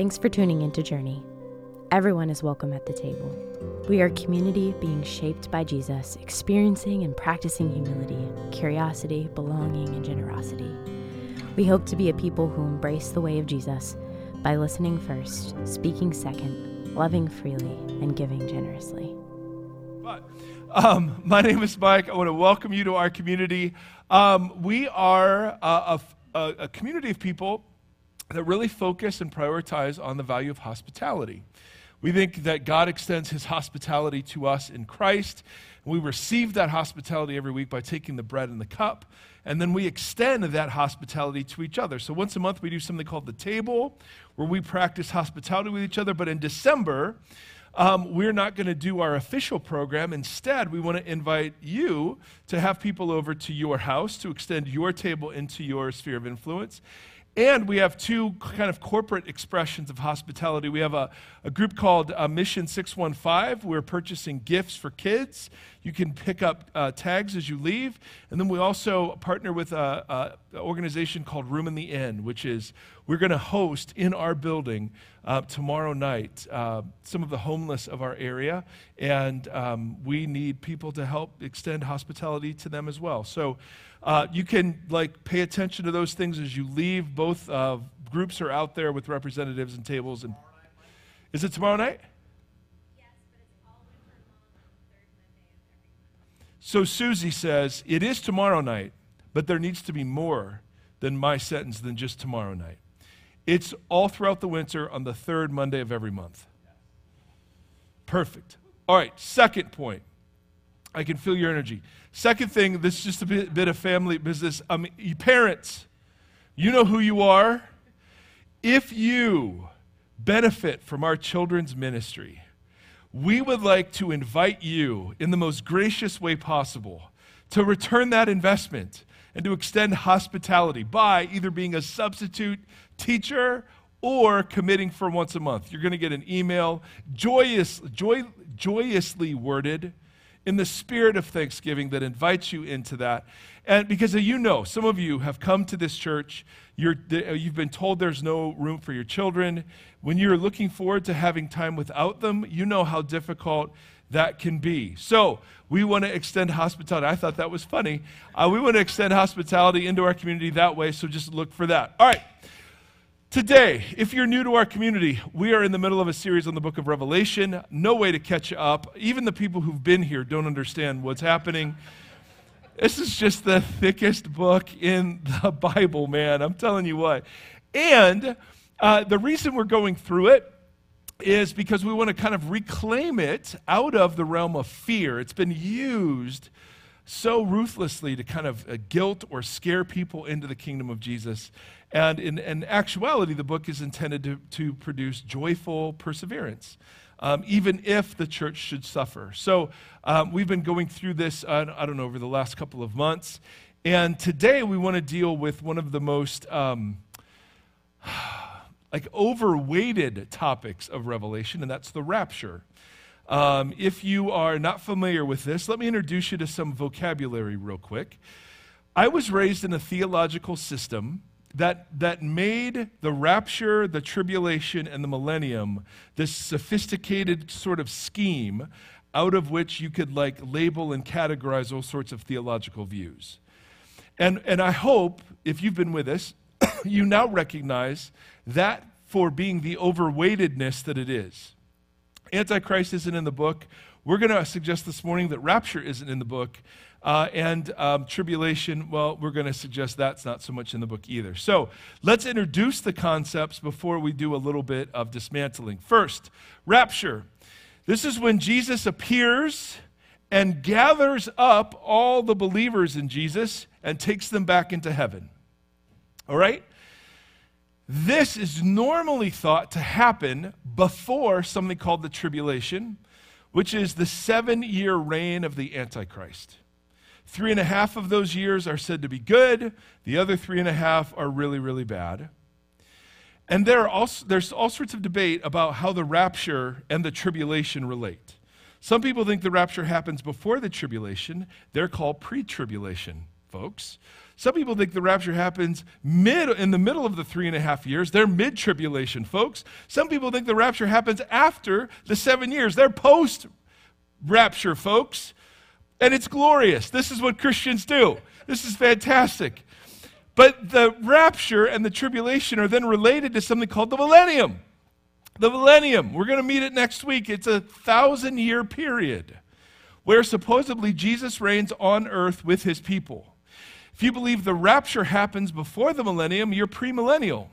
Thanks for tuning into Journey. Everyone is welcome at the table. We are a community being shaped by Jesus, experiencing and practicing humility, curiosity, belonging, and generosity. We hope to be a people who embrace the way of Jesus by listening first, speaking second, loving freely, and giving generously. But, um, my name is Mike. I want to welcome you to our community. Um, we are a, a, a community of people that really focus and prioritize on the value of hospitality. We think that God extends his hospitality to us in Christ. and We receive that hospitality every week by taking the bread and the cup, and then we extend that hospitality to each other. So once a month, we do something called the table, where we practice hospitality with each other. But in December, um, we're not going to do our official program. Instead, we want to invite you to have people over to your house to extend your table into your sphere of influence. And we have two kind of corporate expressions of hospitality. We have a, a group called uh, Mission 615. We're purchasing gifts for kids. You can pick up uh, tags as you leave. And then we also partner with an organization called Room in the Inn, which is we're going to host in our building uh, tomorrow night uh, some of the homeless of our area. And um, we need people to help extend hospitality to them as well. So, uh, you can like pay attention to those things as you leave. Both uh, groups are out there with representatives and tables. And is it tomorrow night? So Susie says it is tomorrow night, but there needs to be more than my sentence than just tomorrow night. It's all throughout the winter on the third Monday of every month. Perfect. All right, second point. I can feel your energy. Second thing, this is just a bit, bit of family business. Um, parents, you know who you are. If you benefit from our children's ministry, we would like to invite you in the most gracious way possible to return that investment and to extend hospitality by either being a substitute teacher or committing for once a month. You're going to get an email, joyous, joy, joyously worded in the spirit of thanksgiving that invites you into that. And because you know, some of you have come to this church, you have been told there's no room for your children. When you're looking forward to having time without them, you know how difficult that can be. So, we want to extend hospitality. I thought that was funny. Uh, we want to extend hospitality into our community that way, so just look for that. All right. Today, if you're new to our community, we are in the middle of a series on the book of Revelation. No way to catch up. Even the people who've been here don't understand what's happening. This is just the thickest book in the Bible, man. I'm telling you what. And uh, the reason we're going through it is because we want to kind of reclaim it out of the realm of fear. It's been used so ruthlessly to kind of uh, guilt or scare people into the kingdom of Jesus. And in, in actuality, the book is intended to, to produce joyful perseverance. Um, even if the church should suffer. So um, we've been going through this, uh, I don't know, over the last couple of months. And today we want to deal with one of the most um, like overweighted topics of Revelation, and that's the rapture. Um, if you are not familiar with this, let me introduce you to some vocabulary real quick. I was raised in a theological system that, that made the rapture, the tribulation, and the millennium this sophisticated sort of scheme out of which you could like label and categorize all sorts of theological views. And, and I hope, if you've been with us, you now recognize that for being the overweightedness that it is. Antichrist isn't in the book. We're going to suggest this morning that rapture isn't in the book. Uh, and um, tribulation, well, we're going to suggest that's not so much in the book either. So let's introduce the concepts before we do a little bit of dismantling. First, rapture. This is when Jesus appears and gathers up all the believers in Jesus and takes them back into heaven. All right? This is normally thought to happen before something called the tribulation, which is the seven year reign of the Antichrist. Three and a half of those years are said to be good, the other three and a half are really, really bad. And there are also, there's all sorts of debate about how the rapture and the tribulation relate. Some people think the rapture happens before the tribulation. They're called pre tribulation folks. Some people think the rapture happens mid in the middle of the three and a half years. They're mid tribulation, folks. Some people think the rapture happens after the seven years. They're post rapture, folks. And it's glorious. This is what Christians do. This is fantastic. But the rapture and the tribulation are then related to something called the millennium. The millennium, we're going to meet it next week. It's a thousand year period where supposedly Jesus reigns on earth with his people. If you believe the rapture happens before the millennium, you're premillennial.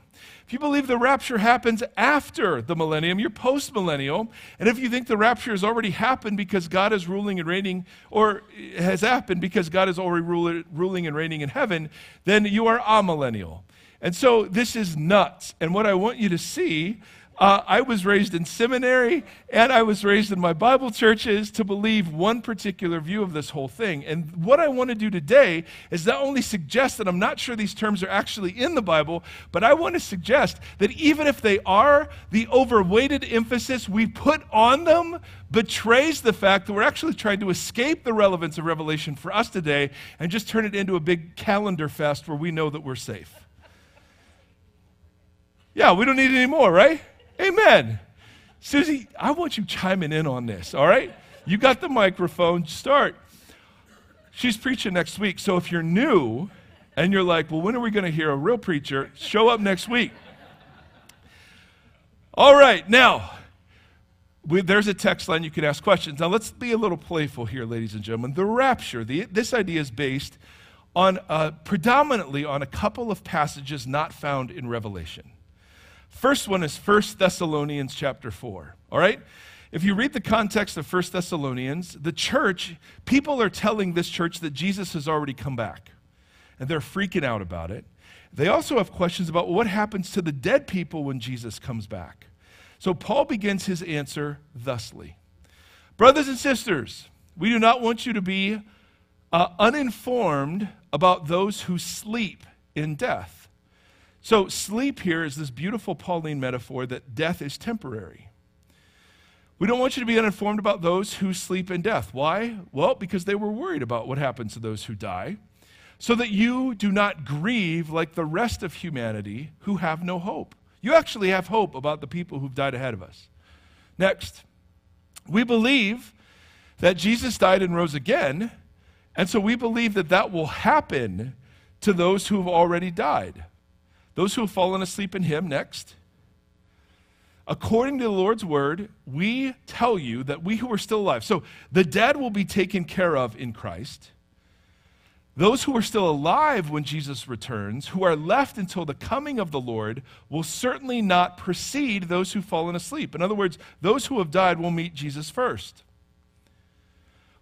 If you believe the rapture happens after the millennium, you're postmillennial. And if you think the rapture has already happened because God is ruling and reigning, or has happened because God is already ruling and reigning in heaven, then you are amillennial. And so this is nuts. And what I want you to see uh, I was raised in seminary and I was raised in my Bible churches to believe one particular view of this whole thing. And what I want to do today is not only suggest that I'm not sure these terms are actually in the Bible, but I want to suggest that even if they are, the overweighted emphasis we put on them betrays the fact that we're actually trying to escape the relevance of Revelation for us today and just turn it into a big calendar fest where we know that we're safe. Yeah, we don't need any more, right? Amen. Susie, I want you chiming in on this, all right? You got the microphone, start. She's preaching next week, so if you're new and you're like, well, when are we going to hear a real preacher? Show up next week. All right, now, we, there's a text line you can ask questions. Now, let's be a little playful here, ladies and gentlemen. The rapture, the, this idea is based on uh, predominantly on a couple of passages not found in Revelation. First one is 1 Thessalonians chapter 4. All right? If you read the context of 1 Thessalonians, the church, people are telling this church that Jesus has already come back. And they're freaking out about it. They also have questions about what happens to the dead people when Jesus comes back. So Paul begins his answer thusly Brothers and sisters, we do not want you to be uh, uninformed about those who sleep in death so, sleep here is this beautiful Pauline metaphor that death is temporary. We don't want you to be uninformed about those who sleep in death. Why? Well, because they were worried about what happens to those who die, so that you do not grieve like the rest of humanity who have no hope. You actually have hope about the people who've died ahead of us. Next, we believe that Jesus died and rose again, and so we believe that that will happen to those who have already died. Those who have fallen asleep in him, next. According to the Lord's word, we tell you that we who are still alive, so the dead will be taken care of in Christ. Those who are still alive when Jesus returns, who are left until the coming of the Lord, will certainly not precede those who've fallen asleep. In other words, those who have died will meet Jesus first.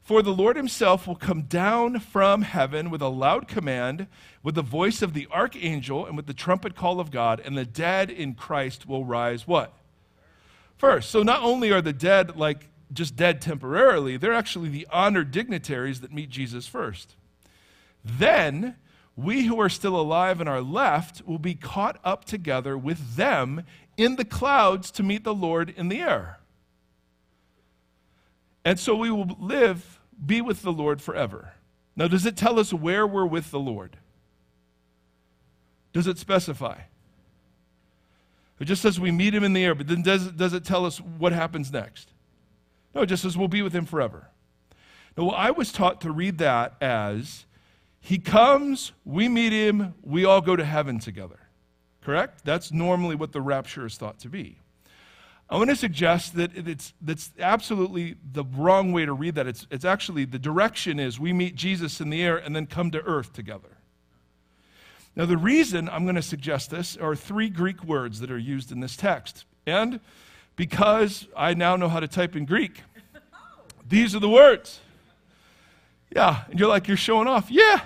For the Lord himself will come down from heaven with a loud command, with the voice of the archangel, and with the trumpet call of God, and the dead in Christ will rise what? First. So not only are the dead like just dead temporarily, they're actually the honored dignitaries that meet Jesus first. Then we who are still alive and are left will be caught up together with them in the clouds to meet the Lord in the air. And so we will live, be with the Lord forever. Now, does it tell us where we're with the Lord? Does it specify? It just says we meet him in the air, but then does it, does it tell us what happens next? No, it just says we'll be with him forever. Now, I was taught to read that as he comes, we meet him, we all go to heaven together. Correct? That's normally what the rapture is thought to be. I want to suggest that it's that's absolutely the wrong way to read that. It's, it's actually the direction is we meet Jesus in the air and then come to earth together. Now, the reason I'm going to suggest this are three Greek words that are used in this text. And because I now know how to type in Greek, these are the words. Yeah, and you're like, you're showing off. Yeah.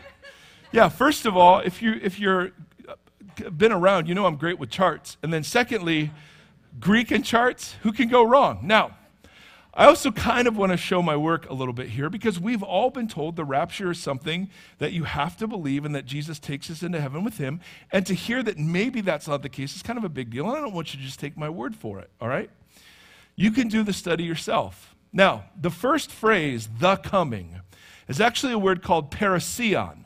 Yeah, first of all, if, you, if you're uh, been around, you know I'm great with charts. And then secondly, Greek and charts, who can go wrong? Now, I also kind of want to show my work a little bit here because we've all been told the rapture is something that you have to believe and that Jesus takes us into heaven with him. And to hear that maybe that's not the case is kind of a big deal. And I don't want you to just take my word for it, all right? You can do the study yourself. Now, the first phrase, the coming, is actually a word called parousian,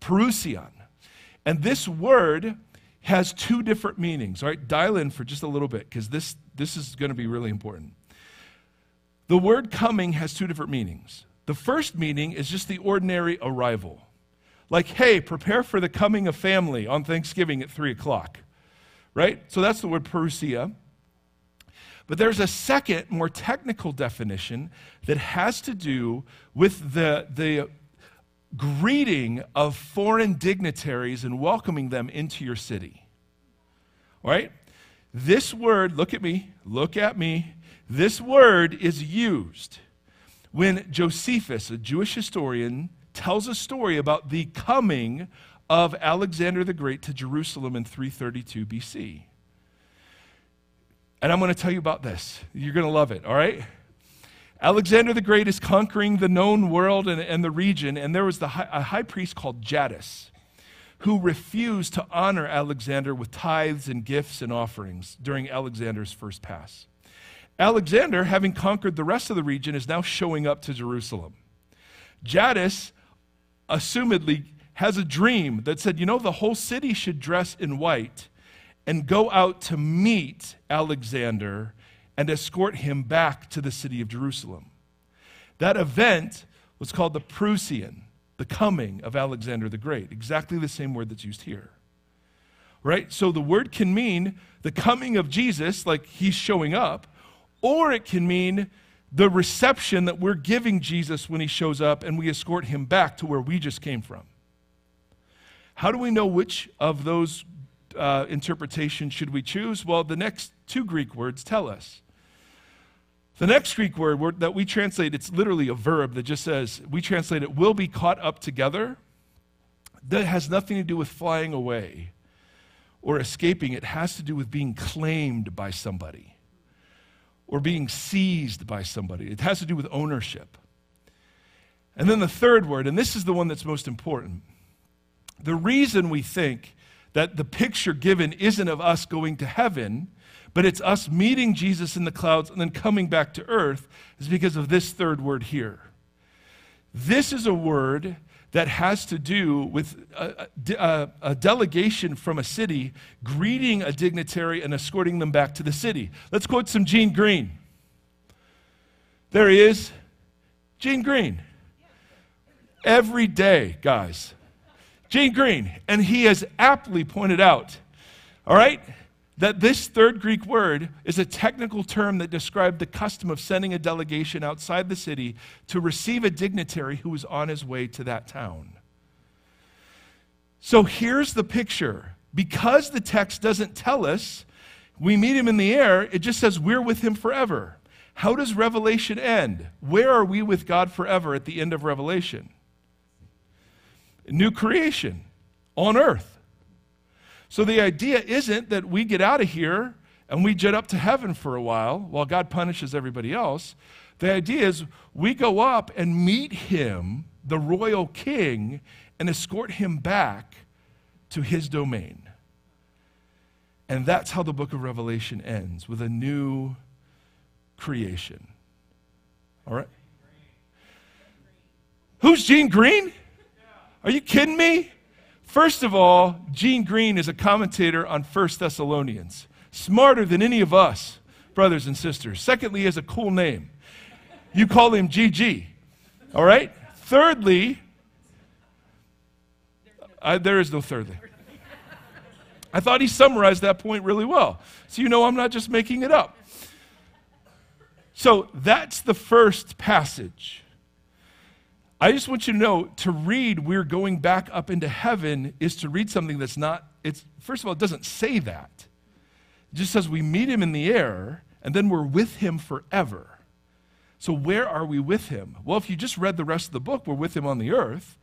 parousian. And this word has two different meanings. All right, dial in for just a little bit because this, this is going to be really important. The word coming has two different meanings. The first meaning is just the ordinary arrival. Like, hey, prepare for the coming of family on Thanksgiving at 3 o'clock. Right? So that's the word parousia. But there's a second, more technical definition that has to do with the, the greeting of foreign dignitaries and welcoming them into your city. All right? This word, look at me, look at me. This word is used when Josephus, a Jewish historian, tells a story about the coming of Alexander the Great to Jerusalem in 332 BC. And I'm going to tell you about this. You're going to love it, all right? Alexander the Great is conquering the known world and, and the region, and there was the high, a high priest called Jaddus who refused to honor Alexander with tithes and gifts and offerings during Alexander's first pass. Alexander, having conquered the rest of the region, is now showing up to Jerusalem. Jaddus, assumedly, has a dream that said, you know, the whole city should dress in white and go out to meet Alexander and escort him back to the city of Jerusalem. That event was called the parousian, the coming of Alexander the Great, exactly the same word that's used here. Right? So the word can mean the coming of Jesus, like he's showing up, or it can mean the reception that we're giving Jesus when he shows up and we escort him back to where we just came from. How do we know which of those uh, interpretation should we choose? Well, the next two Greek words tell us. The next Greek word, word that we translate, it's literally a verb that just says, we translate it, will be caught up together. That has nothing to do with flying away or escaping. It has to do with being claimed by somebody or being seized by somebody. It has to do with ownership. And then the third word, and this is the one that's most important. The reason we think that the picture given isn't of us going to heaven, but it's us meeting Jesus in the clouds and then coming back to earth, is because of this third word here. This is a word that has to do with a, a, a, delegation from a city greeting a dignitary and escorting them back to the city. Let's quote some Gene Green. There he is, Gene Green. Every day, guys, Gene Green, and he has aptly pointed out, all right, that this third Greek word is a technical term that described the custom of sending a delegation outside the city to receive a dignitary who was on his way to that town. So here's the picture. Because the text doesn't tell us we meet him in the air, it just says we're with him forever. How does Revelation end? Where are we with God forever at the end of Revelation? New creation on earth. So the idea isn't that we get out of here and we jet up to heaven for a while while God punishes everybody else. The idea is we go up and meet him, the royal king, and escort him back to his domain. And that's how the book of Revelation ends with a new creation. All right? Who's Gene Green? Are you kidding me? First of all, Gene Green is a commentator on First Thessalonians, smarter than any of us, brothers and sisters. Secondly, he has a cool name. You call him GG. All right? Thirdly, I, there is no thirdly. I thought he summarized that point really well. So you know I'm not just making it up. So that's the first passage. I just want you to know to read we're going back up into heaven is to read something that's not, it's, first of all, it doesn't say that. It just says we meet him in the air and then we're with him forever. So where are we with him? Well, if you just read the rest of the book, we're with him on the earth.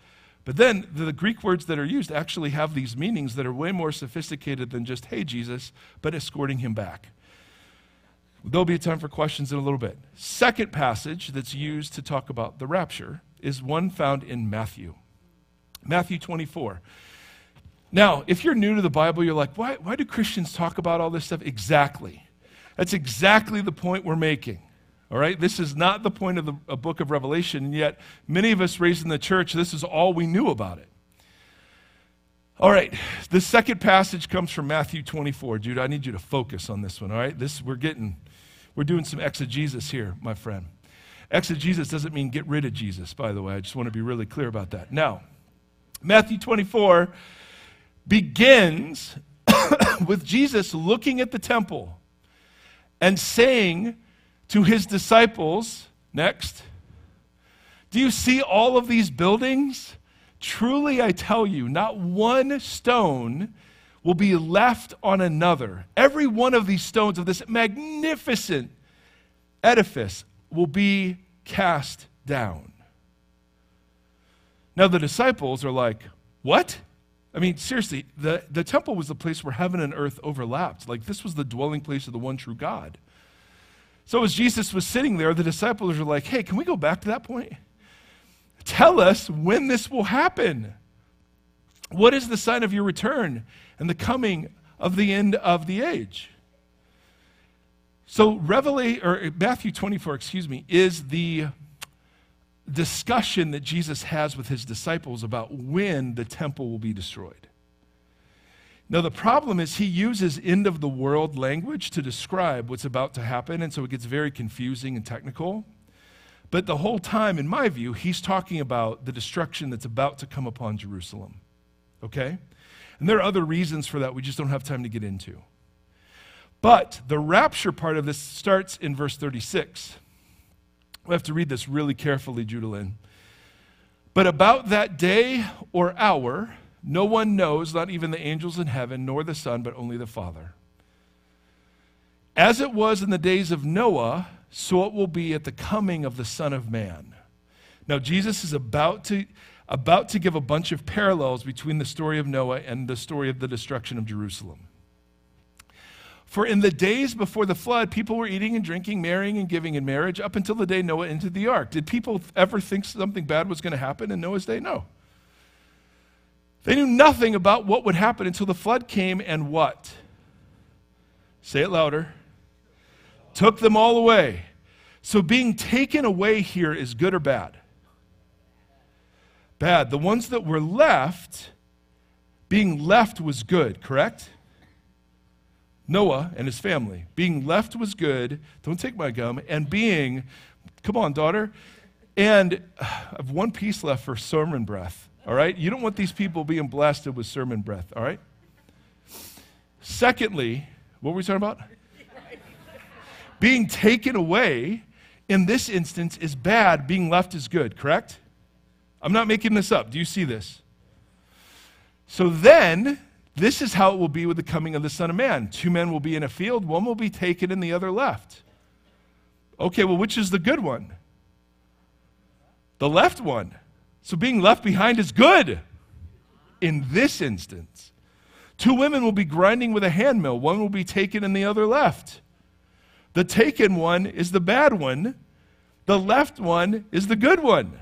But then the, Greek words that are used actually have these meanings that are way more sophisticated than just, hey, Jesus, but escorting him back. There'll be a time for questions in a little bit. Second passage that's used to talk about the rapture is one found in Matthew. Matthew 24. Now, if you're new to the Bible, you're like, why, why do Christians talk about all this stuff? Exactly. That's exactly the point we're making. All right? This is not the point of the book of Revelation, and yet many of us raised in the church, this is all we knew about it. All right, the second passage comes from Matthew 24. Dude, I need you to focus on this one, all right? This we're getting we're doing some exegesis here, my friend. Exegesis doesn't mean get rid of Jesus, by the way. I just want to be really clear about that. Now, Matthew 24 begins with Jesus looking at the temple and saying to his disciples, next, do you see all of these buildings? Truly, I tell you, not one stone will be left on another. Every one of these stones of this magnificent edifice will be cast down. Now, the disciples are like, What? I mean, seriously, the, the temple was the place where heaven and earth overlapped. Like, this was the dwelling place of the one true God. So, as Jesus was sitting there, the disciples are like, Hey, can we go back to that point? Tell us when this will happen. What is the sign of your return and the coming of the end of the age? So, Revelation, or Matthew 24, excuse me, is the discussion that Jesus has with his disciples about when the temple will be destroyed. Now, the problem is he uses end of the world language to describe what's about to happen, and so it gets very confusing and technical. But the whole time, in my view, he's talking about the destruction that's about to come upon Jerusalem. Okay? And there are other reasons for that we just don't have time to get into. But the rapture part of this starts in verse 36. We have to read this really carefully, Judalyn. But about that day or hour, no one knows, not even the angels in heaven, nor the Son, but only the Father. As it was in the days of Noah, so it will be at the coming of the Son of Man. Now, Jesus is about to, about to give a bunch of parallels between the story of Noah and the story of the destruction of Jerusalem. For in the days before the flood, people were eating and drinking, marrying and giving in marriage up until the day Noah entered the ark. Did people ever think something bad was going to happen in Noah's day? No. They knew nothing about what would happen until the flood came and what? Say it louder took them all away. So being taken away here is good or bad? Bad. The ones that were left, being left was good, correct? Noah and his family. Being left was good. Don't take my gum. And being, come on, daughter. And I have one piece left for sermon breath, all right? You don't want these people being blasted with sermon breath, all right? Secondly, what were we talking about? Being taken away in this instance is bad, being left is good, correct? I'm not making this up. Do you see this? So then, this is how it will be with the coming of the Son of Man. Two men will be in a field, one will be taken and the other left. Okay, well, which is the good one? The left one. So being left behind is good in this instance. Two women will be grinding with a handmill, one will be taken and the other left. The taken one is the bad one, the left one is the good one.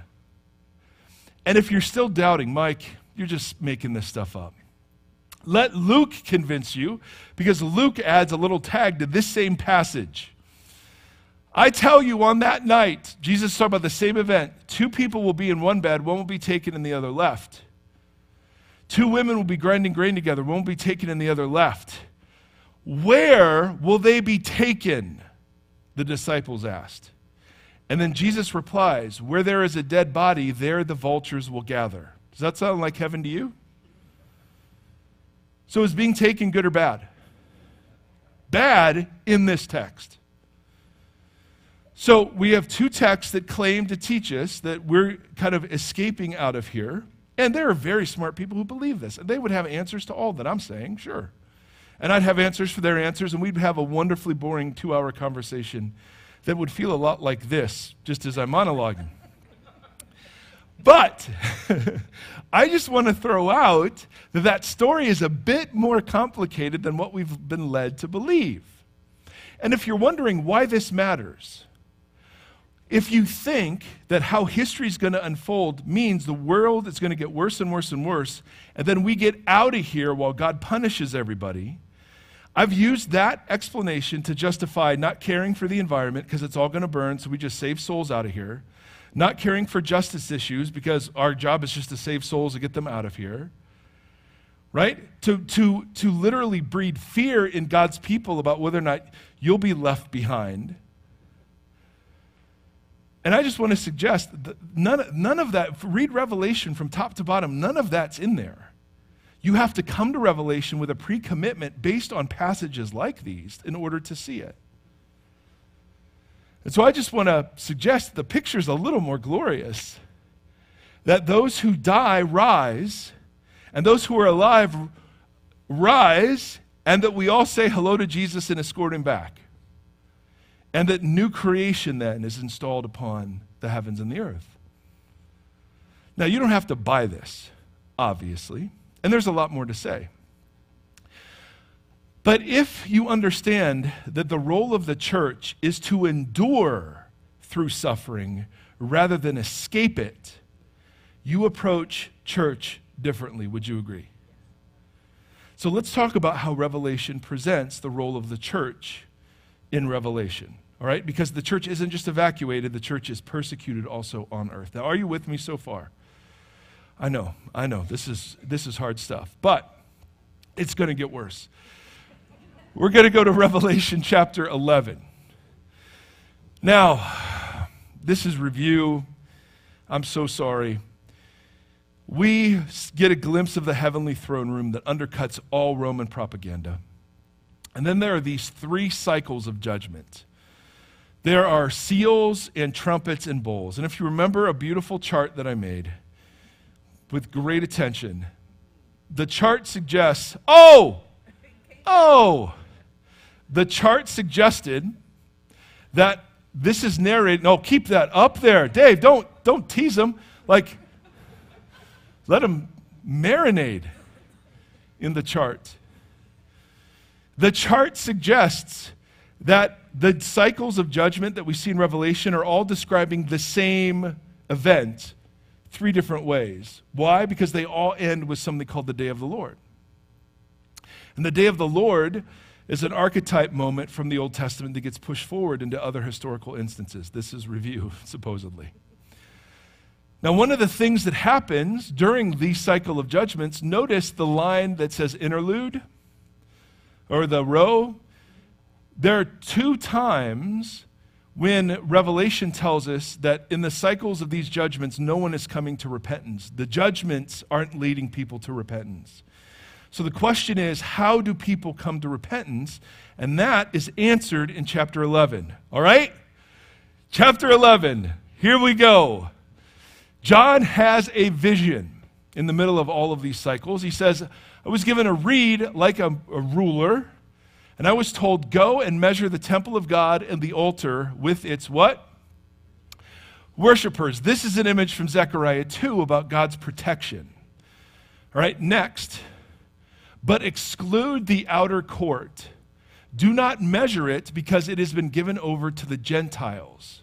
And if you're still doubting, Mike, you're just making this stuff up. Let Luke convince you because Luke adds a little tag to this same passage. I tell you, on that night, Jesus talked about the same event. Two people will be in one bed, one will be taken and the other left. Two women will be grinding grain together, one will be taken and the other left. Where will they be taken? The disciples asked. And then Jesus replies, Where there is a dead body, there the vultures will gather. Does that sound like heaven to you? So is being taken good or bad? Bad in this text. So we have two texts that claim to teach us that we're kind of escaping out of here. And there are very smart people who believe this. And they would have answers to all that I'm saying, sure and I'd have answers for their answers, and we'd have a wonderfully boring two hour conversation that would feel a lot like this, just as I'm monologuing. But I just want to throw out that that story is a bit more complicated than what we've been led to believe. And if you're wondering why this matters, if you think that how history is going to unfold means the world is going to get worse and worse and worse, and then we get out of here while God punishes everybody, I've used that explanation to justify not caring for the environment because it's all going to burn, so we just save souls out of here. Not caring for justice issues because our job is just to save souls and get them out of here. right? To, to, to literally breed fear in God's people about whether or not you'll be left behind. And I just want to suggest that none, none of that, read Revelation from top to bottom, none of that's in there. You have to come to Revelation with a pre commitment based on passages like these in order to see it. And so I just want to suggest the picture's a little more glorious that those who die rise, and those who are alive rise, and that we all say hello to Jesus and escort him back. And that new creation then is installed upon the heavens and the earth. Now, you don't have to buy this, obviously, and there's a lot more to say. But if you understand that the role of the church is to endure through suffering rather than escape it, you approach church differently. Would you agree? So let's talk about how Revelation presents the role of the church in Revelation. All right? Because the church isn't just evacuated, the church is persecuted also on earth. Now, are you with me so far? I know, I know. This is, this is hard stuff. But it's going to get worse. We're going to go to Revelation chapter 11. Now, this is review. I'm so sorry. We get a glimpse of the heavenly throne room that undercuts all Roman propaganda. And then there are these three cycles of judgment. There are seals and trumpets and bowls. And if you remember a beautiful chart that I made with great attention, the chart suggests, oh, oh, the chart suggested that this is narrated. No, keep that up there. Dave, don't, don't tease him. Like, let him marinate in the chart. The chart suggests that the cycles of judgment that we see in Revelation are all describing the same event three different ways. Why? Because they all end with something called the day of the Lord. And the day of the Lord is an archetype moment from the Old Testament that gets pushed forward into other historical instances. This is review, supposedly. Now, one of the things that happens during the cycle of judgments, notice the line that says interlude or the row there are two times when Revelation tells us that in the cycles of these judgments, no one is coming to repentance. The judgments aren't leading people to repentance. So the question is, how do people come to repentance? And that is answered in chapter 11. All right? Chapter 11. Here we go. John has a vision in the middle of all of these cycles. He says, I was given a reed like a, a ruler and I was told, Go and measure the temple of God and the altar with its what? Worshippers. This is an image from Zechariah 2 about God's protection. All right, next. But exclude the outer court. Do not measure it because it has been given over to the Gentiles.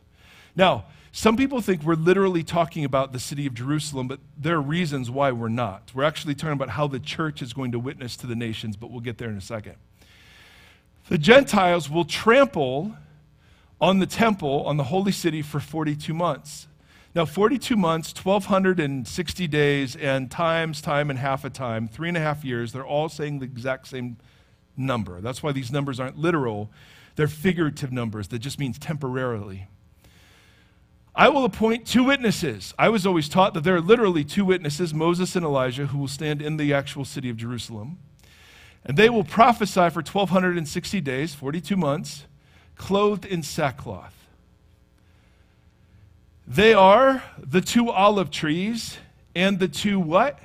Now, some people think we're literally talking about the city of Jerusalem, but there are reasons why we're not. We're actually talking about how the church is going to witness to the nations, but we'll get there in a second the Gentiles will trample on the temple, on the holy city, for 42 months. Now, 42 months, 1,260 days, and times time and half a time, three and a half years, they're all saying the exact same number. That's why these numbers aren't literal, they're figurative numbers that just means temporarily. I will appoint two witnesses. I was always taught that there are literally two witnesses, Moses and Elijah, who will stand in the actual city of Jerusalem. And they will prophesy for 1,260 days, 42 months, clothed in sackcloth. They are the two olive trees and the two what?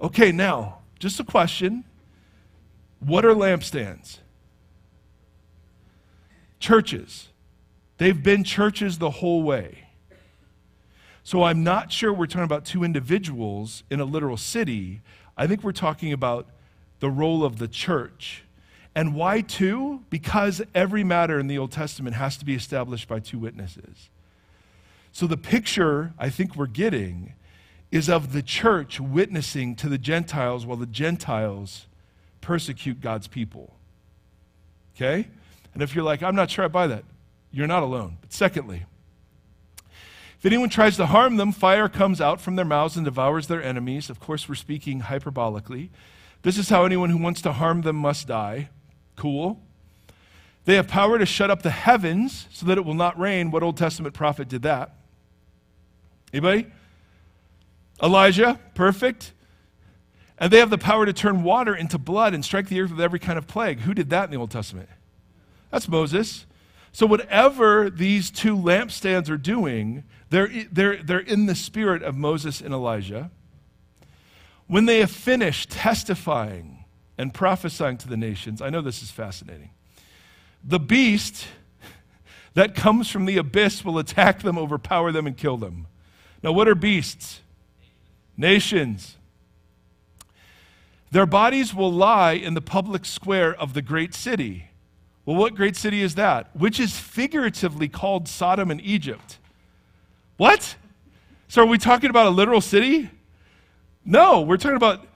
Okay, now, just a question. What are lampstands? Churches. They've been churches the whole way. So I'm not sure we're talking about two individuals in a literal city. I think we're talking about the role of the church. And why two? Because every matter in the Old Testament has to be established by two witnesses. So the picture I think we're getting is of the church witnessing to the Gentiles while the Gentiles persecute God's people. Okay? And if you're like, I'm not sure I buy that, you're not alone. But secondly, If anyone tries to harm them, fire comes out from their mouths and devours their enemies. Of course, we're speaking hyperbolically. This is how anyone who wants to harm them must die. Cool. They have power to shut up the heavens so that it will not rain. What Old Testament prophet did that? Anybody? Elijah, perfect. And they have the power to turn water into blood and strike the earth with every kind of plague. Who did that in the Old Testament? That's Moses. So, whatever these two lampstands are doing, they're, they're, they're in the spirit of Moses and Elijah. When they have finished testifying and prophesying to the nations, I know this is fascinating. The beast that comes from the abyss will attack them, overpower them, and kill them. Now, what are beasts? Nations. Their bodies will lie in the public square of the great city. Well, what great city is that? Which is figuratively called Sodom and Egypt. What? So, are we talking about a literal city? No, we're talking about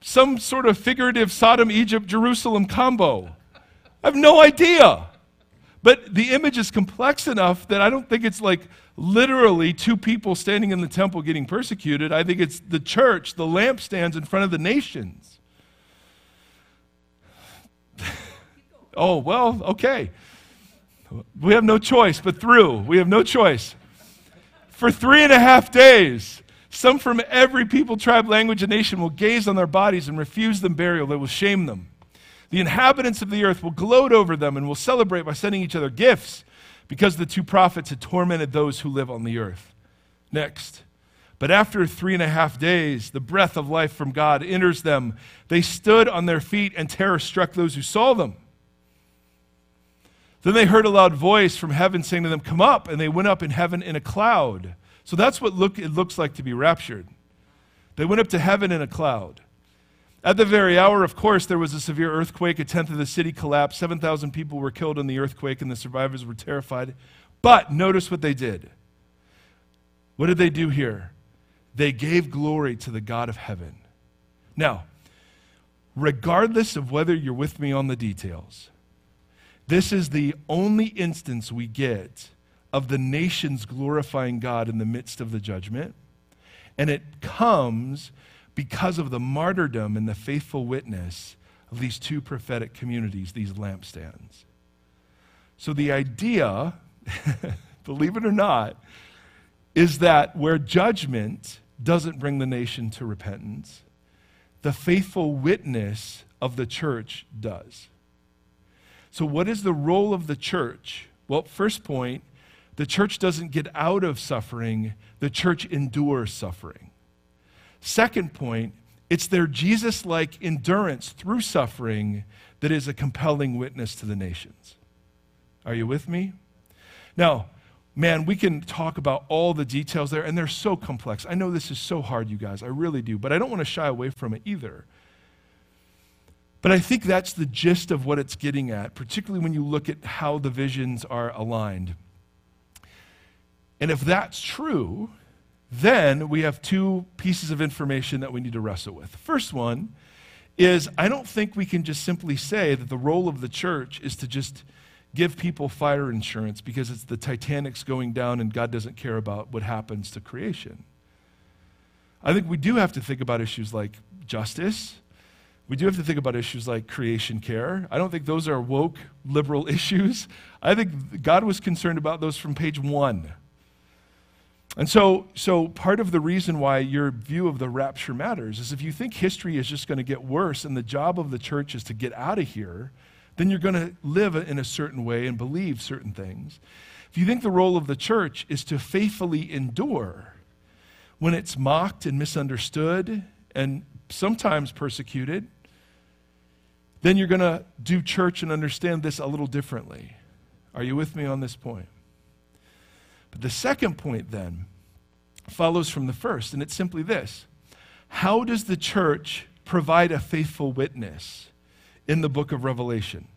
some sort of figurative Sodom, Egypt, Jerusalem combo. I have no idea. But the image is complex enough that I don't think it's like literally two people standing in the temple getting persecuted. I think it's the church, the lampstands in front of the nations. oh, well, okay. We have no choice but through. We have no choice. For three and a half days, some from every people, tribe, language, and nation will gaze on their bodies and refuse them burial. They will shame them. The inhabitants of the earth will gloat over them and will celebrate by sending each other gifts because the two prophets had tormented those who live on the earth. Next. But after three and a half days, the breath of life from God enters them. They stood on their feet, and terror struck those who saw them. Then they heard a loud voice from heaven saying to them, Come up. And they went up in heaven in a cloud. So that's what look, it looks like to be raptured. They went up to heaven in a cloud. At the very hour, of course, there was a severe earthquake. A tenth of the city collapsed. 7,000 people were killed in the earthquake, and the survivors were terrified. But notice what they did. What did they do here? They gave glory to the God of heaven. Now, regardless of whether you're with me on the details, this is the only instance we get of the nations glorifying God in the midst of the judgment. And it comes because of the martyrdom and the faithful witness of these two prophetic communities, these lampstands. So the idea, believe it or not, is that where judgment doesn't bring the nation to repentance, the faithful witness of the church does. So, what is the role of the church? Well, first point, the church doesn't get out of suffering, the church endures suffering. Second point, it's their Jesus like endurance through suffering that is a compelling witness to the nations. Are you with me? Now, man, we can talk about all the details there, and they're so complex. I know this is so hard, you guys. I really do, but I don't want to shy away from it either. But I think that's the gist of what it's getting at, particularly when you look at how the visions are aligned. And if that's true, then we have two pieces of information that we need to wrestle with. First one is I don't think we can just simply say that the role of the church is to just give people fire insurance because it's the Titanic's going down and God doesn't care about what happens to creation. I think we do have to think about issues like justice. We do have to think about issues like creation care. I don't think those are woke liberal issues. I think God was concerned about those from page one. And so, so part of the reason why your view of the rapture matters is if you think history is just going to get worse and the job of the church is to get out of here, then you're going to live in a certain way and believe certain things. If you think the role of the church is to faithfully endure when it's mocked and misunderstood and sometimes persecuted, then you're going to do church and understand this a little differently. Are you with me on this point? But the second point then follows from the first, and it's simply this How does the church provide a faithful witness in the book of Revelation?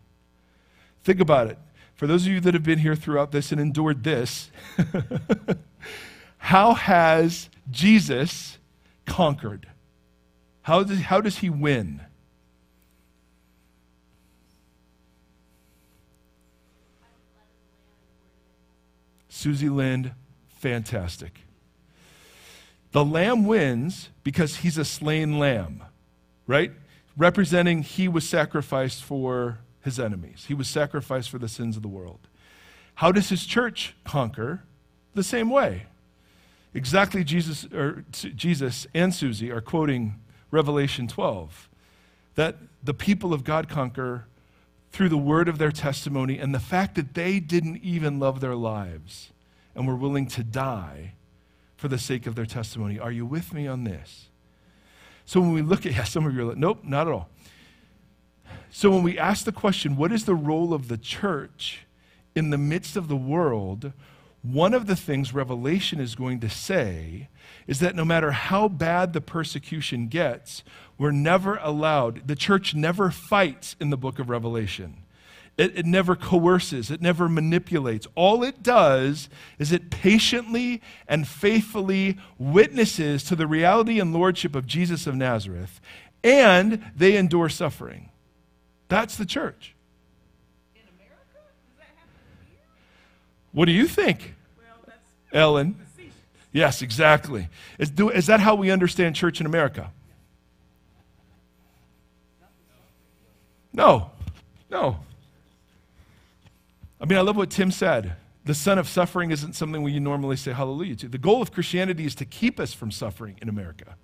Think about it. For those of you that have been here throughout this and endured this, how has Jesus conquered? How does, how does he win? Susie Lind, fantastic. The lamb wins because he's a slain lamb, right? Representing he was sacrificed for his enemies, he was sacrificed for the sins of the world. How does his church conquer? The same way. Exactly, Jesus, or Jesus and Susie are quoting Revelation 12 that the people of God conquer through the word of their testimony and the fact that they didn't even love their lives and were willing to die for the sake of their testimony. Are you with me on this? So when we look at, yeah, some of you are like, nope, not at all. So when we ask the question, what is the role of the church in the midst of the world? One of the things Revelation is going to say is that no matter how bad the persecution gets, we're never allowed, the church never fights in the book of Revelation. It, it, never coerces, it never manipulates. All it does is it patiently and faithfully witnesses to the reality and lordship of Jesus of Nazareth, and they endure suffering. That's the church. What do you think, Ellen? Yes, exactly. Is, do, is that how we understand church in America? No, no. I mean, I love what Tim said. The son of suffering isn't something we normally say hallelujah to. The goal of Christianity is to keep us from suffering in America.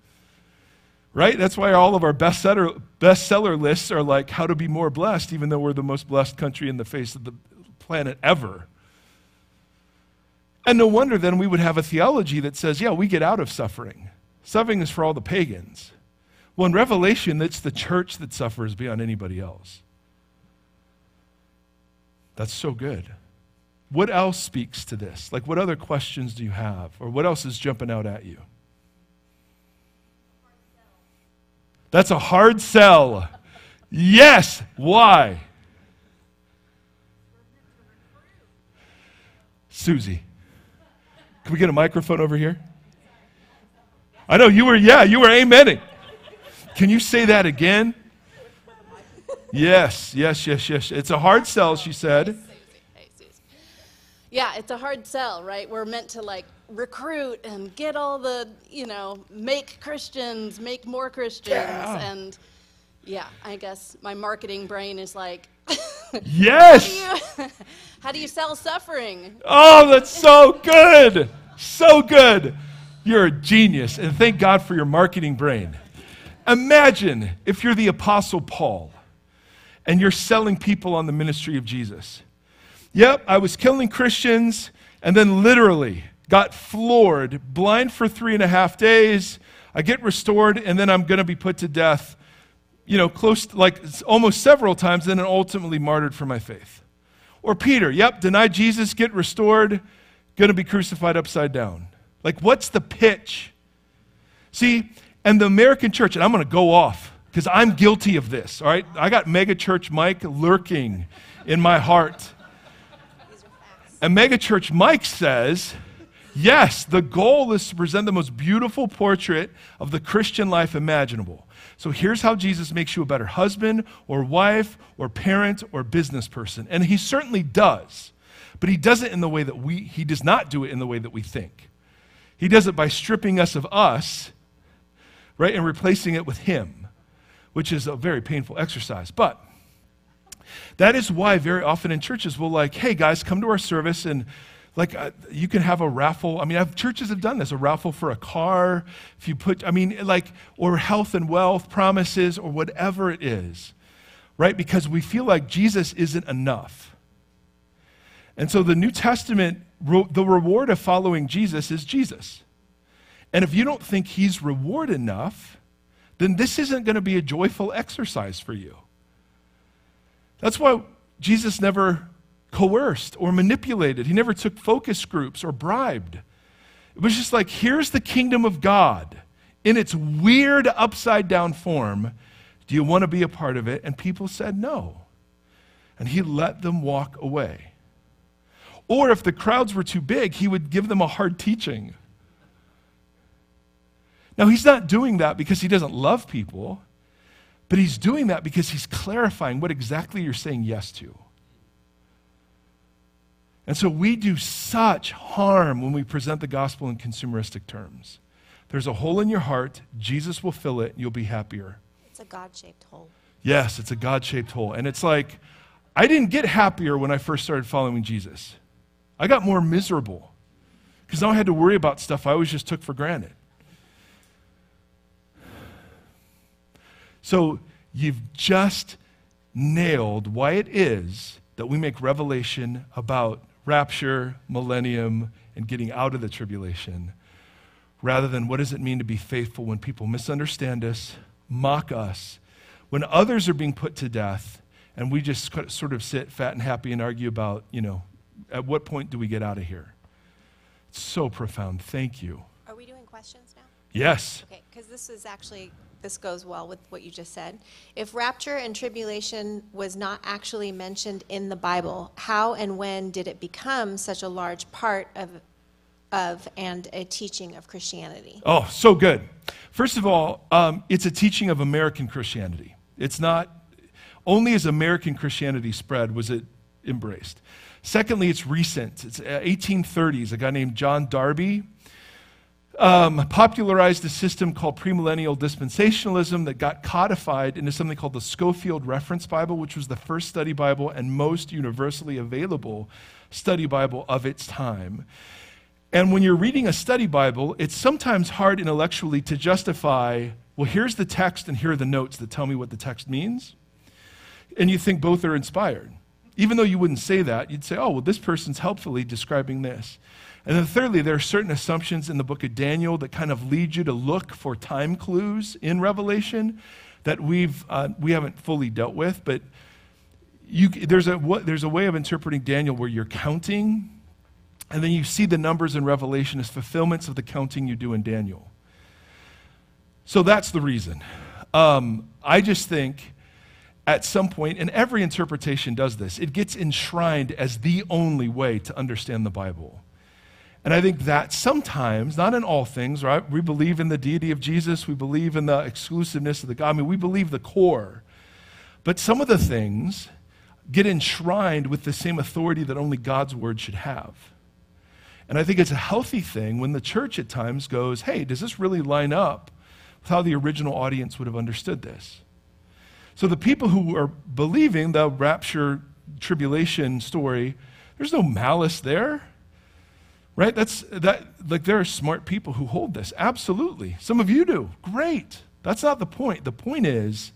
Right? That's why all of our bestseller, bestseller lists are like how to be more blessed, even though we're the most blessed country in the face of the planet ever. And no wonder then we would have a theology that says, yeah, we get out of suffering. Suffering is for all the pagans. Well, in Revelation, it's the church that suffers beyond anybody else. That's so good. What else speaks to this? Like, what other questions do you have? Or what else is jumping out at you? That's a hard sell. Yes. Why? Susie. Can we get a microphone over here? I know you were, yeah, you were amening. Can you say that again? Yes, yes, yes, yes. It's a hard sell, she said. Yeah, it's a hard sell, right? We're meant to like recruit and get all the, you know, make Christians, make more Christians. Yeah. And yeah, I guess my marketing brain is like, yes. how, do you, how do you sell suffering? Oh, that's so good. So good. You're a genius. And thank God for your marketing brain. Imagine if you're the Apostle Paul and you're selling people on the ministry of Jesus. Yep, I was killing Christians and then literally got floored, blind for three and a half days. I get restored and then I'm going to be put to death, you know, close, to, like almost several times, and then ultimately martyred for my faith. Or Peter, yep, denied Jesus, get restored, to be crucified upside down. Like, what's the pitch? See, and the American church, and I'm to go off because I'm guilty of this, all right? I got megachurch Mike lurking in my heart. And megachurch Mike says, yes, the goal is to present the most beautiful portrait of the Christian life imaginable. So here's how Jesus makes you a better husband or wife or parent or business person. And he certainly does. But he does it in the way that we, he does not do it in the way that we think. He does it by stripping us of us, right, and replacing it with him, which is a very painful exercise. But that is why very often in churches we'll like, hey guys, come to our service and like uh, you can have a raffle. I mean, I've, churches have done this, a raffle for a car. If you put, I mean, like, or health and wealth promises or whatever it is, right? Because we feel like Jesus isn't enough. And so the New Testament, wrote the reward of following Jesus is Jesus. And if you don't think he's reward enough, then this isn't going to be a joyful exercise for you. That's why Jesus never coerced or manipulated. He never took focus groups or bribed. It was just like, here's the kingdom of God in its weird upside down form. Do you want to be a part of it? And people said no. And he let them walk away. Or if the crowds were too big, he would give them a hard teaching. Now, he's not doing that because he doesn't love people, but he's doing that because he's clarifying what exactly you're saying yes to. And so we do such harm when we present the gospel in consumeristic terms. There's a hole in your heart, Jesus will fill it, and you'll be happier. It's a God shaped hole. Yes, it's a God shaped hole. And it's like, I didn't get happier when I first started following Jesus. I got more miserable because now I had to worry about stuff I always just took for granted. So you've just nailed why it is that we make revelation about rapture, millennium, and getting out of the tribulation, rather than what does it mean to be faithful when people misunderstand us, mock us, when others are being put to death, and we just sort of sit fat and happy and argue about, you know, at what point do we get out of here? It's so profound. Thank you. Are we doing questions now? Yes. Okay, because this is actually, this goes well with what you just said. If rapture and tribulation was not actually mentioned in the Bible, how and when did it become such a large part of, of and a teaching of Christianity? Oh, so good. First of all, um, it's a teaching of American Christianity. It's not, only as American Christianity spread was it embraced. Secondly, it's recent. It's 1830s. Uh, a guy named John Darby um, popularized a system called premillennial dispensationalism that got codified into something called the Scofield Reference Bible, which was the first study Bible and most universally available study Bible of its time. And when you're reading a study Bible, it's sometimes hard intellectually to justify, well, here's the text and here are the notes that tell me what the text means. And you think both are inspired. Even though you wouldn't say that, you'd say, oh, well, this person's helpfully describing this. And then, thirdly, there are certain assumptions in the book of Daniel that kind of lead you to look for time clues in Revelation that we've, uh, we haven't fully dealt with. But you, there's, a, what, there's a way of interpreting Daniel where you're counting, and then you see the numbers in Revelation as fulfillments of the counting you do in Daniel. So that's the reason. Um, I just think at some point, and every interpretation does this, it gets enshrined as the only way to understand the Bible. And I think that sometimes, not in all things, right? We believe in the deity of Jesus, we believe in the exclusiveness of the God. I mean, we believe the core. But some of the things get enshrined with the same authority that only God's word should have. And I think it's a healthy thing when the church at times goes, hey, does this really line up with how the original audience would have understood this? So the people who are believing the rapture tribulation story, there's no malice there. Right? That's that like there are smart people who hold this. Absolutely. Some of you do. Great. That's not the point. The point is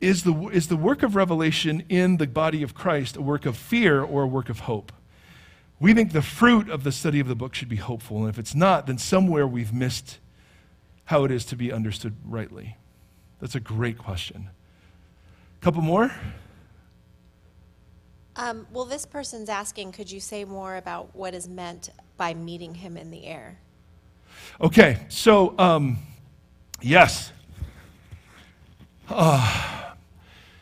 is the is the work of revelation in the body of Christ a work of fear or a work of hope? We think the fruit of the study of the book should be hopeful, and if it's not, then somewhere we've missed how it is to be understood rightly. That's a great question. Couple more? Um, well, this person's asking, could you say more about what is meant by meeting him in the air? Okay, so um, yes. Uh,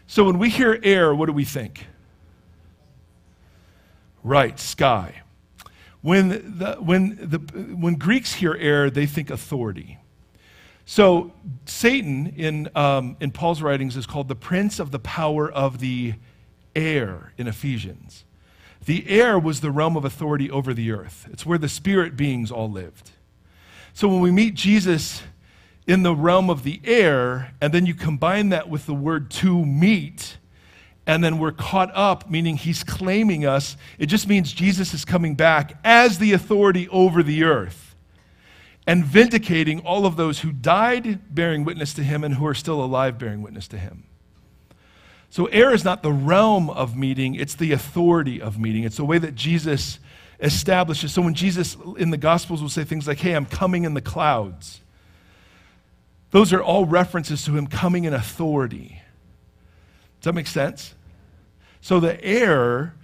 so when we hear air, what do we think? Right, sky. When, the, when, the, when Greeks hear air, they think authority. So Satan in, um, in Paul's writings is called the prince of the power of the air in Ephesians. The air was the realm of authority over the earth, it's where the spirit beings all lived. So when we meet Jesus in the realm of the air, and then you combine that with the word to meet, and then we're caught up, meaning he's claiming us, it just means Jesus is coming back as the authority over the earth and vindicating all of those who died bearing witness to him and who are still alive bearing witness to him. So, air is not the realm of meeting, it's the authority of meeting. It's the way that Jesus establishes. So, when Jesus in the Gospels will say things like, Hey, I'm coming in the clouds, those are all references to him coming in authority. Does that make sense? So, the air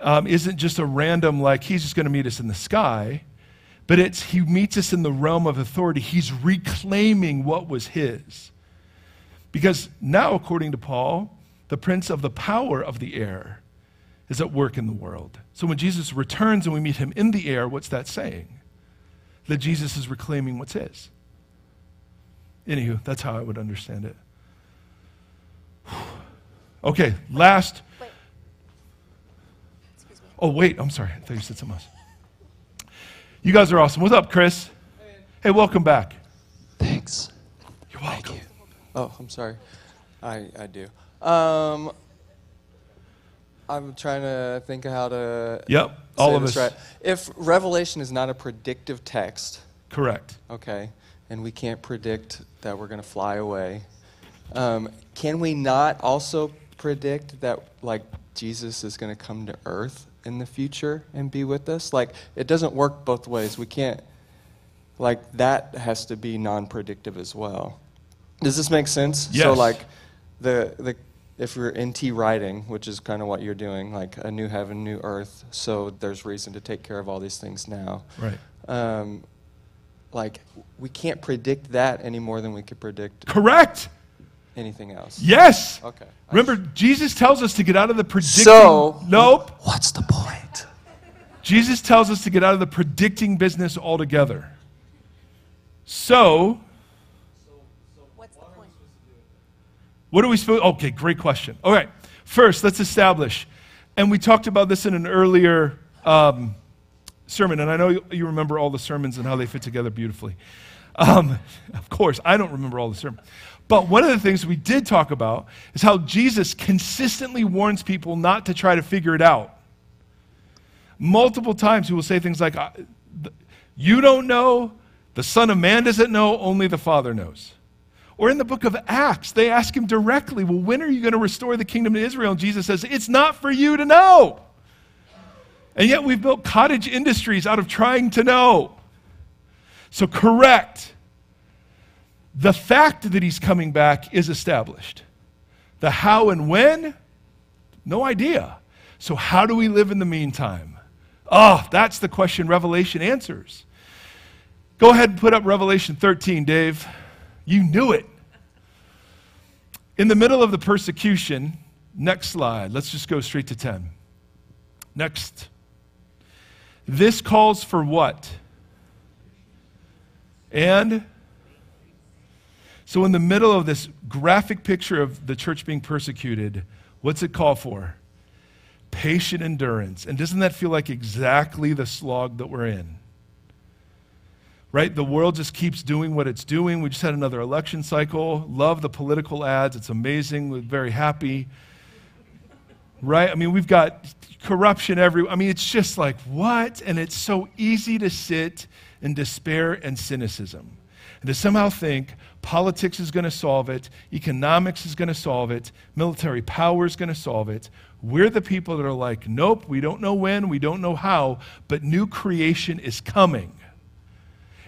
um, isn't just a random, like, he's just going to meet us in the sky, but it's he meets us in the realm of authority. He's reclaiming what was his. Because now, according to Paul, the prince of the power of the air is at work in the world. So when Jesus returns and we meet him in the air, what's that saying? That Jesus is reclaiming what's his. Anywho, that's how I would understand it. Okay, last. Oh, wait, I'm sorry. I thought you said something else. You guys are awesome. What's up, Chris? Hey, welcome back. Thanks. You're welcome. Oh, I'm sorry. I, I do. Um, I'm trying to think of how to. Yep, all of us. Right. If Revelation is not a predictive text, Correct. okay, and we can't predict that we're going to fly away, um, can we not also predict that, like, Jesus is going to come to earth in the future and be with us? Like, it doesn't work both ways. We can't, like, that has to be non predictive as well. Does this make sense? So, like, the, the, if you're NT writing, which is kind of what you're doing, like a new heaven, new earth, so there's reason to take care of all these things now Right. um, like we can't predict that any more than we could predict Correct. anything else. Yes. Okay. Remember, Jesus tells us to get out of the predicting. So- nope. What's the point? Jesus tells us to get out of the predicting business altogether. So, what are we supposed? Okay, great question. All right, first let's establish, and we talked about this in an earlier um, sermon, and I know you, remember all the sermons and how they fit together beautifully. Um, of course, I don't remember all the sermons. But one of the things we did talk about is how Jesus consistently warns people not to try to figure it out. Multiple times he will say things like, You don't know, the Son of Man doesn't know, only the Father knows. Or in the book of Acts, they ask him directly, Well, when are you going to restore the kingdom to Israel? And Jesus says, It's not for you to know. And yet we've built cottage industries out of trying to know. So, correct. The fact that he's coming back is established. The how and when, no idea. So, how do we live in the meantime? Oh, that's the question Revelation answers. Go ahead and put up Revelation 13, Dave. You knew it. In the middle of the persecution, next slide. Let's just go straight to 10. Next. This calls for what? And so, in the middle of this graphic picture of the church being persecuted, what's it call for? Patient endurance. And doesn't that feel like exactly the slog that we're in? Right? The world just keeps doing what it's doing. We just had another election cycle. Love the political ads. It's amazing. We're very happy. Right? I mean, we've got corruption everywhere. I mean, it's just like, what? And it's so easy to sit in despair and cynicism and to somehow think politics is going to solve it, economics is going to solve it, military power is going to solve it. We're the people that are like, nope, we don't know when, we don't know how, but new creation is coming.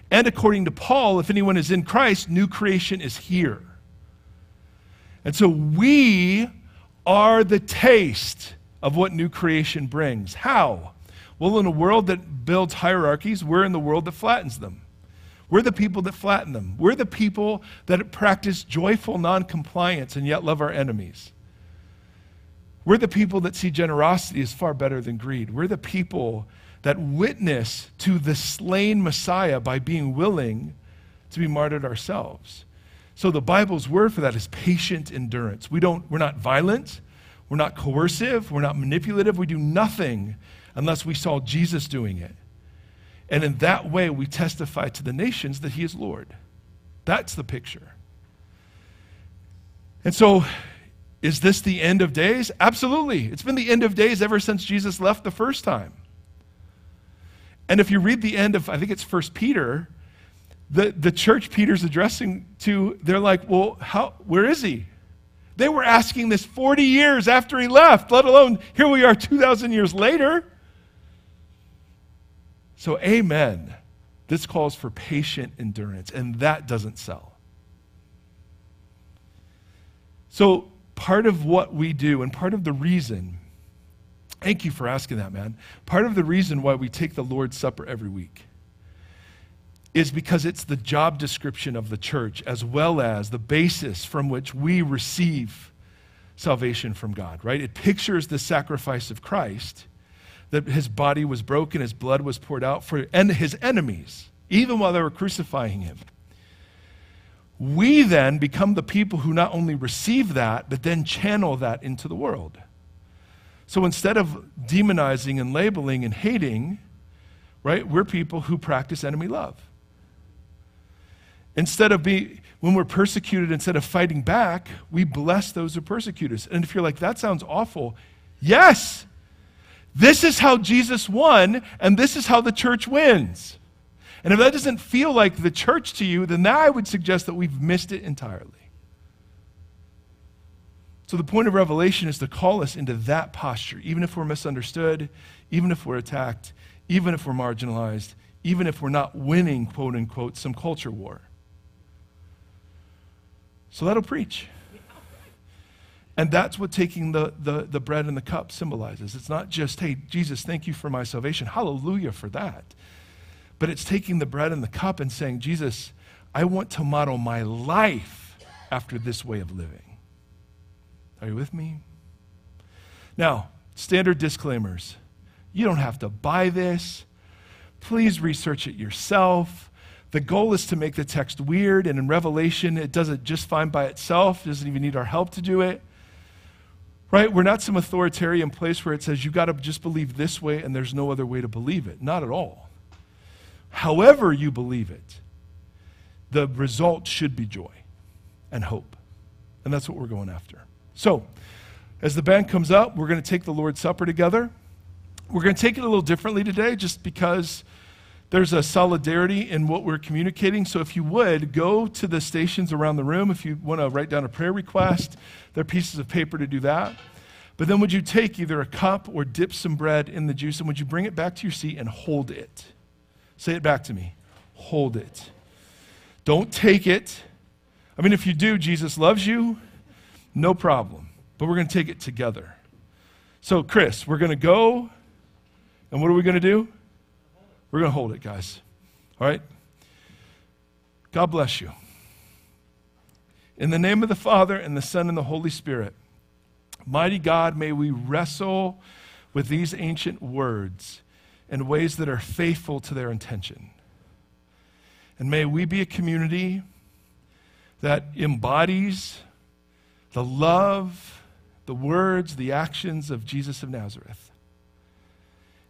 And according to Paul, if anyone is in Christ, new creation is here. And so we are the taste of what new creation brings. How? Well, in a world that builds hierarchies, we're in the world that flattens them. We're the people that flatten them. We're the people that practice joyful noncompliance and yet love our enemies. We're the people that see generosity as far better than greed. We're the people that witness to the slain Messiah by being willing to be martyred ourselves. So the Bible's word for that is patient endurance. We don't, we're not violent, we're not coercive, we're not manipulative, we do nothing unless we saw Jesus doing it. And in that way, we testify to the nations that he is Lord. That's the picture. And so, is this the end of days? Absolutely. It's been the end of days ever since Jesus left the first time. And if you read the end of, I think it's First Peter, the, the church Peter's addressing to, they're like, well, how, where is he? They were asking this 40 years after he left, let alone here we are 2,000 years later. So, amen. This calls for patient endurance, and that doesn't sell. So, part of what we do, and part of the reason, thank you for asking that, man. Part of the reason why we take the Lord's Supper every week is because it's the job description of the church as well as the basis from which we receive salvation from God, right? It pictures the sacrifice of Christ that his body was broken, his blood was poured out for and his enemies, even while they were crucifying him. We then become the people who not only receive that, but then channel that into the world. So instead of demonizing and labeling and hating, right, we're people who practice enemy love. Instead of being, when we're persecuted, instead of fighting back, we bless those who persecute us. And if you're like, that sounds awful, yes, this is how Jesus won, and this is how the church wins. And if that doesn't feel like the church to you, then I would suggest that we've missed it entirely. So the point of Revelation is to call us into that posture, even if we're misunderstood, even if we're attacked, even if we're marginalized, even if we're not winning, quote unquote, some culture war. So that'll preach. And that's what taking the, the, the bread and the cup symbolizes. It's not just, hey, Jesus, thank you for my salvation. Hallelujah for that. But it's taking the bread and the cup and saying, Jesus, I want to model my life after this way of living. Are you with me? Now, standard disclaimers. You don't have to buy this. Please research it yourself. The goal is to make the text weird, and in Revelation, it does it just fine by itself. It doesn't even need our help to do it. Right? We're not some authoritarian place where it says you've got to just believe this way and there's no other way to believe it. Not at all. However, you believe it, the result should be joy and hope. And that's what we're going after. So, as the band comes up, we're going to take the Lord's Supper together. We're going to take it a little differently today just because there's a solidarity in what we're communicating. So if you would, go to the stations around the room. If you want to write down a prayer request, there are pieces of paper to do that. But then would you take either a cup or dip some bread in the juice and would you bring it back to your seat and hold it? Say it back to me. Hold it. Don't take it. I mean, if you do, Jesus loves you, no problem. But we're going to take it together. So, Chris, we're going to go, and what are we going to do? We're going to hold it, guys. All right? God bless you. In the name of the Father, and the Son, and the Holy Spirit, mighty God, may we wrestle with these ancient words in ways that are faithful to their intention. And may we be a community that embodies the love, the words, the actions of Jesus of Nazareth.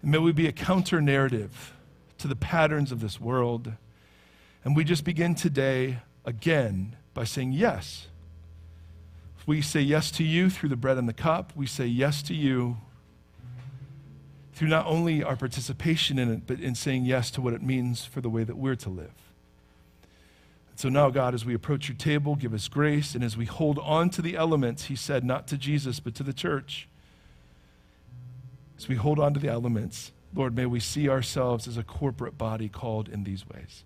And may we be a counter narrative to the patterns of this world. And we just begin today again by saying yes. We say yes to you through the bread and the cup. We say yes to you through not only our participation in it, but in saying yes to what it means for the way that we're to live. So now, God, as we approach your table, give us grace. And as we hold on to the elements, he said, not to Jesus, but to the church, as we hold on to the elements, Lord, may we see ourselves as a corporate body called in these ways.